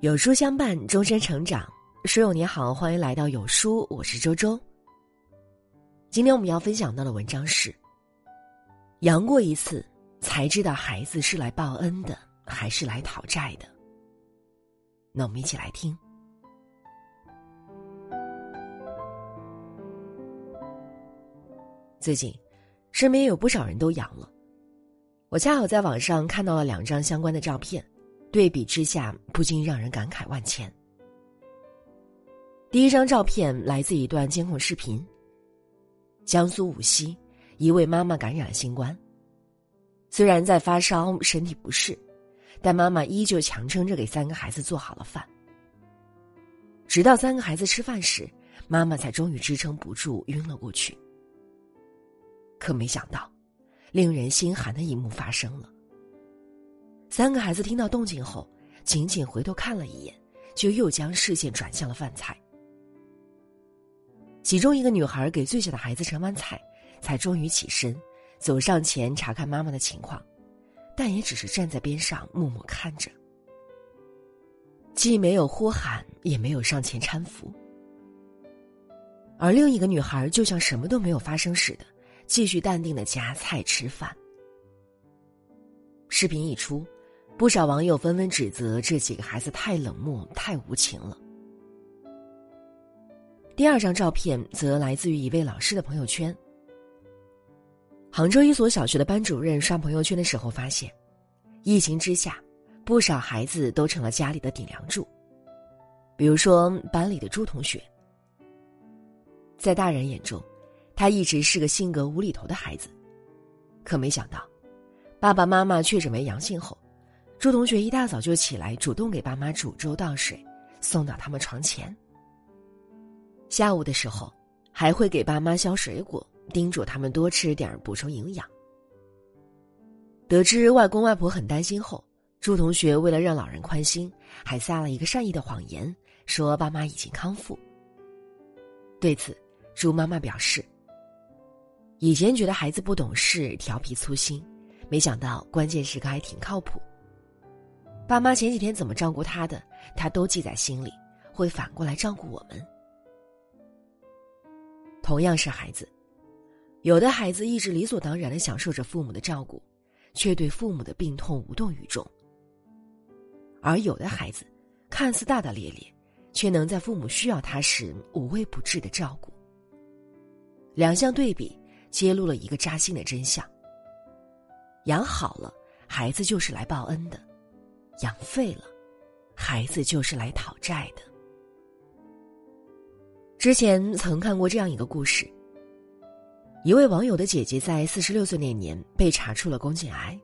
有书相伴，终身成长。书友你好，欢迎来到有书，我是周周。今天我们要分享到的文章是：阳过一次，才知道孩子是来报恩的，还是来讨债的。那我们一起来听。最近，身边有不少人都阳了，我恰好在网上看到了两张相关的照片。对比之下，不禁让人感慨万千。第一张照片来自一段监控视频。江苏无锡，一位妈妈感染了新冠。虽然在发烧、身体不适，但妈妈依旧强撑着给三个孩子做好了饭。直到三个孩子吃饭时，妈妈才终于支撑不住晕了过去。可没想到，令人心寒的一幕发生了。三个孩子听到动静后，仅仅回头看了一眼，就又将视线转向了饭菜。其中一个女孩给最小的孩子盛完菜，才终于起身，走上前查看妈妈的情况，但也只是站在边上默默看着，既没有呼喊，也没有上前搀扶。而另一个女孩就像什么都没有发生似的，继续淡定的夹菜吃饭。视频一出。不少网友纷纷指责这几个孩子太冷漠、太无情了。第二张照片则来自于一位老师的朋友圈。杭州一所小学的班主任刷朋友圈的时候发现，疫情之下，不少孩子都成了家里的顶梁柱。比如说班里的朱同学，在大人眼中，他一直是个性格无厘头的孩子，可没想到，爸爸妈妈确诊为阳性后。朱同学一大早就起来，主动给爸妈煮粥倒水，送到他们床前。下午的时候，还会给爸妈削水果，叮嘱他们多吃点补充营养。得知外公外婆很担心后，朱同学为了让老人宽心，还撒了一个善意的谎言，说爸妈已经康复。对此，朱妈妈表示：“以前觉得孩子不懂事、调皮粗心，没想到关键时刻还挺靠谱。”爸妈前几天怎么照顾他的，他都记在心里，会反过来照顾我们。同样是孩子，有的孩子一直理所当然的享受着父母的照顾，却对父母的病痛无动于衷；而有的孩子，看似大大咧咧，却能在父母需要他时无微不至的照顾。两相对比，揭露了一个扎心的真相：养好了，孩子就是来报恩的。养废了，孩子就是来讨债的。之前曾看过这样一个故事：一位网友的姐姐在四十六岁那年被查出了宫颈癌，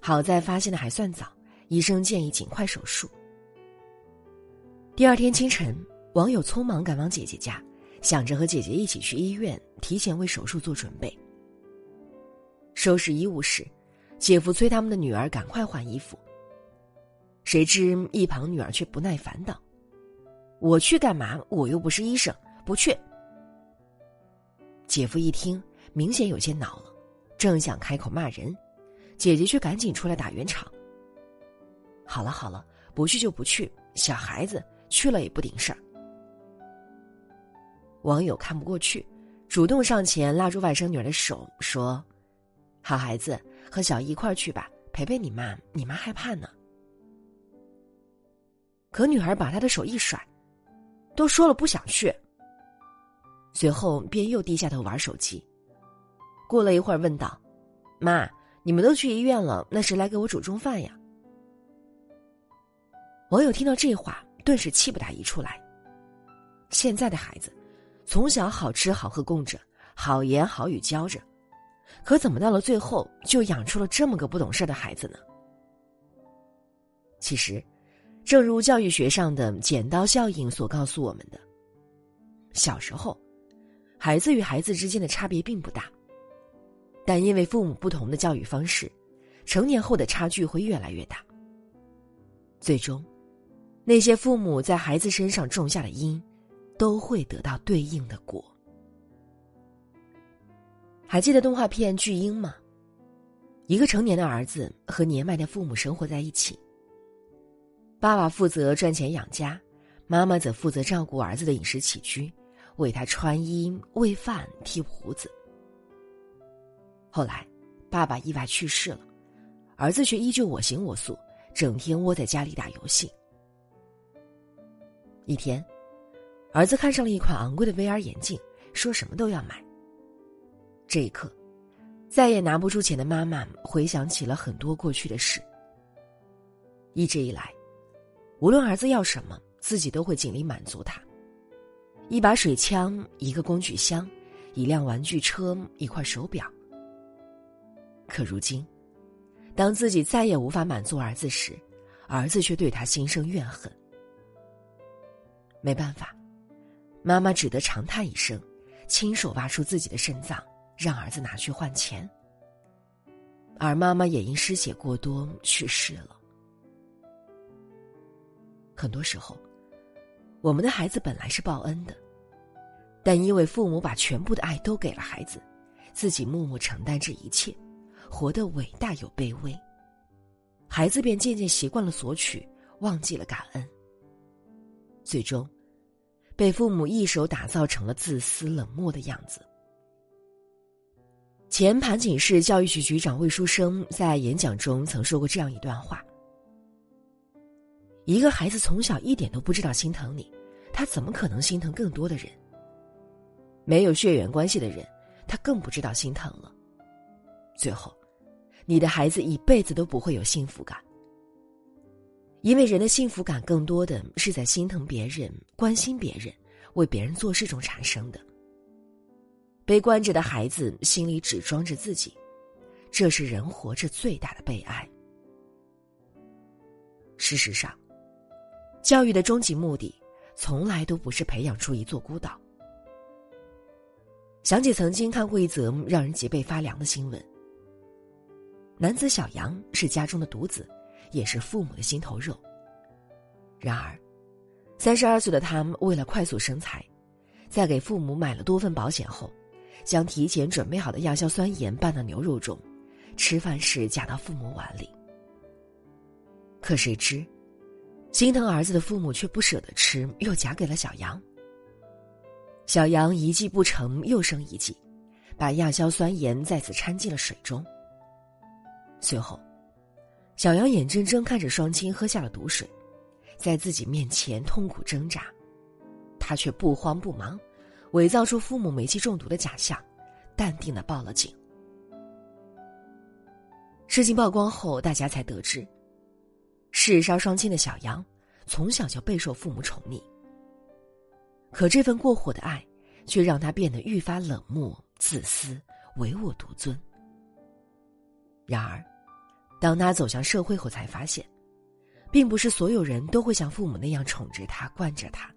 好在发现的还算早，医生建议尽快手术。第二天清晨，网友匆忙赶往姐姐家，想着和姐姐一起去医院，提前为手术做准备。收拾衣物时，姐夫催他们的女儿赶快换衣服。谁知一旁女儿却不耐烦道：“我去干嘛？我又不是医生，不去。”姐夫一听，明显有些恼了，正想开口骂人，姐姐却赶紧出来打圆场：“好了好了，不去就不去，小孩子去了也不顶事儿。”网友看不过去，主动上前拉住外甥女儿的手，说：“好孩子，和小姨一块儿去吧，陪陪你妈，你妈害怕呢。”可女孩把他的手一甩，都说了不想去。随后便又低下头玩手机。过了一会儿，问道：“妈，你们都去医院了，那谁来给我煮中饭呀？”网友听到这话，顿时气不打一处来。现在的孩子，从小好吃好喝供着，好言好语教着，可怎么到了最后，就养出了这么个不懂事的孩子呢？其实。正如教育学上的剪刀效应所告诉我们的，小时候，孩子与孩子之间的差别并不大，但因为父母不同的教育方式，成年后的差距会越来越大。最终，那些父母在孩子身上种下的因，都会得到对应的果。还记得动画片《巨婴》吗？一个成年的儿子和年迈的父母生活在一起。爸爸负责赚钱养家，妈妈则负责照顾儿子的饮食起居，为他穿衣、喂饭、剃胡子。后来，爸爸意外去世了，儿子却依旧我行我素，整天窝在家里打游戏。一天，儿子看上了一款昂贵的 VR 眼镜，说什么都要买。这一刻，再也拿不出钱的妈妈回想起了很多过去的事。一直以来，无论儿子要什么，自己都会尽力满足他。一把水枪，一个工具箱，一辆玩具车，一块手表。可如今，当自己再也无法满足儿子时，儿子却对他心生怨恨。没办法，妈妈只得长叹一声，亲手挖出自己的肾脏，让儿子拿去换钱。而妈妈也因失血过多去世了。很多时候，我们的孩子本来是报恩的，但因为父母把全部的爱都给了孩子，自己默默承担这一切。活得伟大又卑微，孩子便渐渐习惯了索取，忘记了感恩，最终被父母一手打造成了自私冷漠的样子。前盘锦市教育局局长魏书生在演讲中曾说过这样一段话：一个孩子从小一点都不知道心疼你，他怎么可能心疼更多的人？没有血缘关系的人，他更不知道心疼了。最后，你的孩子一辈子都不会有幸福感，因为人的幸福感更多的是在心疼别人、关心别人、为别人做事中产生的。被关着的孩子心里只装着自己，这是人活着最大的悲哀。事实上，教育的终极目的从来都不是培养出一座孤岛。想起曾经看过一则让人脊背发凉的新闻。男子小杨是家中的独子，也是父母的心头肉。然而，三十二岁的他为了快速生财，在给父母买了多份保险后，将提前准备好的亚硝酸盐拌到牛肉中，吃饭时夹到父母碗里。可谁知，心疼儿子的父母却不舍得吃，又夹给了小杨。小杨一计不成，又生一计，把亚硝酸盐再次掺进了水中。随后，小杨眼睁睁看着双亲喝下了毒水，在自己面前痛苦挣扎，他却不慌不忙，伪造出父母煤气中毒的假象，淡定的报了警。事情曝光后，大家才得知，世杀双亲的小杨从小就备受父母宠溺，可这份过火的爱，却让他变得愈发冷漠、自私、唯我独尊。然而，当他走向社会后，才发现，并不是所有人都会像父母那样宠着他、惯着他。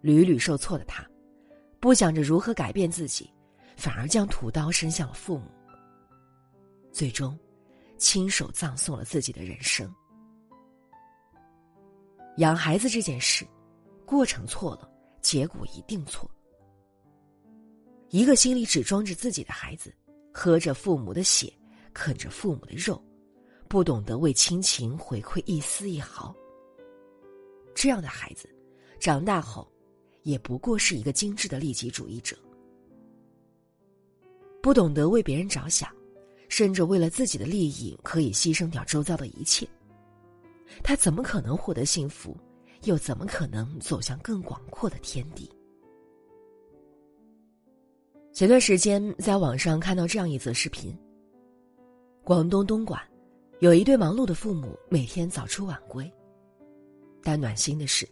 屡屡受挫的他，不想着如何改变自己，反而将屠刀伸向了父母，最终，亲手葬送了自己的人生。养孩子这件事，过程错了，结果一定错。一个心里只装着自己的孩子。喝着父母的血，啃着父母的肉，不懂得为亲情回馈一丝一毫。这样的孩子，长大后，也不过是一个精致的利己主义者，不懂得为别人着想，甚至为了自己的利益可以牺牲掉周遭的一切。他怎么可能获得幸福？又怎么可能走向更广阔的天地？前段时间在网上看到这样一则视频。广东东莞，有一对忙碌的父母，每天早出晚归。但暖心的是，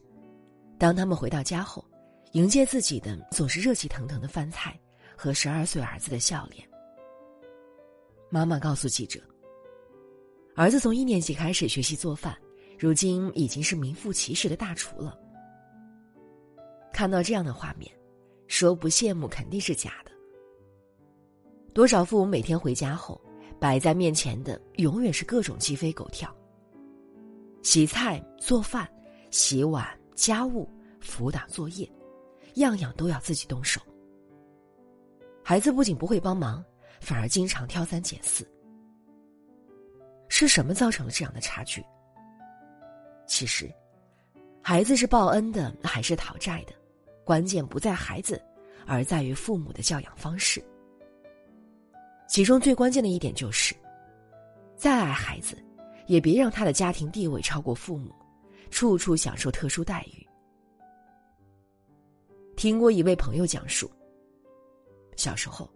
当他们回到家后，迎接自己的总是热气腾腾的饭菜和十二岁儿子的笑脸。妈妈告诉记者：“儿子从一年级开始学习做饭，如今已经是名副其实的大厨了。”看到这样的画面。说不羡慕肯定是假的。多少父母每天回家后，摆在面前的永远是各种鸡飞狗跳。洗菜、做饭、洗碗、家务、辅导作业，样样都要自己动手。孩子不仅不会帮忙，反而经常挑三拣四。是什么造成了这样的差距？其实，孩子是报恩的还是讨债的，关键不在孩子，而在于父母的教养方式。其中最关键的一点就是，再爱孩子，也别让他的家庭地位超过父母，处处享受特殊待遇。听过一位朋友讲述，小时候，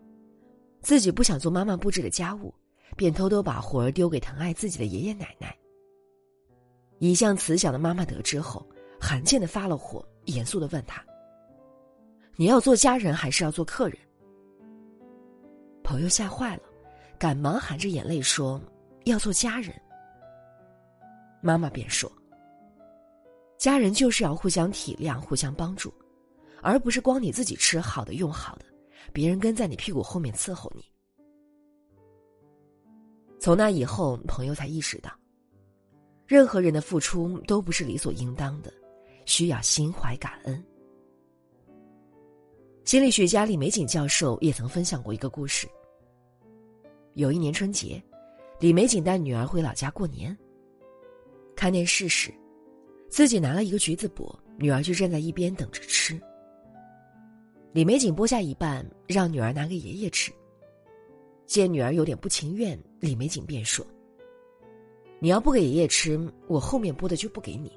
自己不想做妈妈布置的家务，便偷偷把活儿丢给疼爱自己的爷爷奶奶。一向慈祥的妈妈得知后，罕见的发了火，严肃的问他：“你要做家人还是要做客人？”朋友吓坏了，赶忙含着眼泪说：“要做家人。”妈妈便说：“家人就是要互相体谅、互相帮助，而不是光你自己吃好的、用好的，别人跟在你屁股后面伺候你。”从那以后，朋友才意识到，任何人的付出都不是理所应当的，需要心怀感恩。心理学家李玫瑾教授也曾分享过一个故事。有一年春节，李玫瑾带女儿回老家过年。看电视时，自己拿了一个橘子剥，女儿就站在一边等着吃。李玫瑾剥下一半，让女儿拿给爷爷吃。见女儿有点不情愿，李玫瑾便说：“你要不给爷爷吃，我后面剥的就不给你。”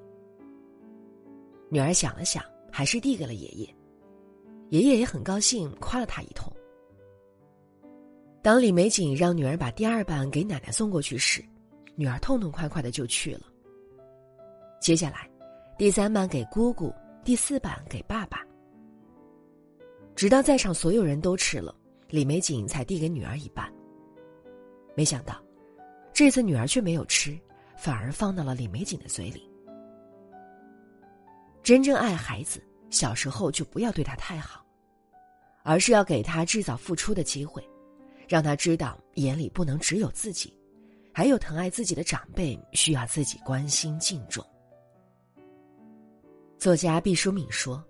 女儿想了想，还是递给了爷爷。爷爷也很高兴，夸了他一通。当李玫瑾让女儿把第二版给奶奶送过去时，女儿痛痛快快的就去了。接下来，第三版给姑姑，第四版给爸爸。直到在场所有人都吃了，李玫瑾才递给女儿一半。没想到，这次女儿却没有吃，反而放到了李玫瑾的嘴里。真正爱孩子。小时候就不要对他太好，而是要给他制造付出的机会，让他知道眼里不能只有自己，还有疼爱自己的长辈需要自己关心敬重。作家毕淑敏说：“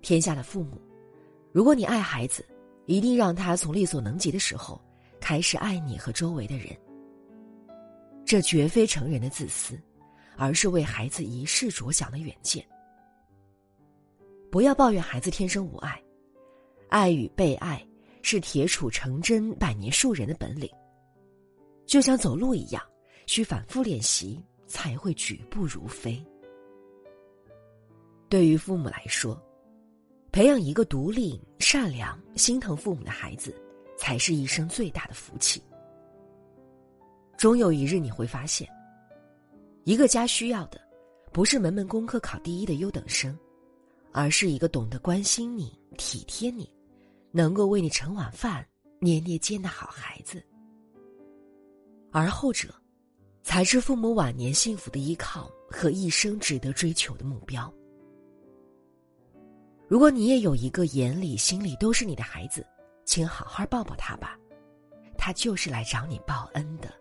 天下的父母，如果你爱孩子，一定让他从力所能及的时候开始爱你和周围的人。这绝非成人的自私，而是为孩子一世着想的远见。”不要抱怨孩子天生无爱，爱与被爱是铁杵成针、百年树人的本领。就像走路一样，需反复练习才会举步如飞。对于父母来说，培养一个独立、善良、心疼父母的孩子，才是一生最大的福气。终有一日你会发现，一个家需要的，不是门门功课考第一的优等生。而是一个懂得关心你、体贴你，能够为你盛碗饭、捏捏肩的好孩子。而后者，才是父母晚年幸福的依靠和一生值得追求的目标。如果你也有一个眼里、心里都是你的孩子，请好好抱抱他吧，他就是来找你报恩的。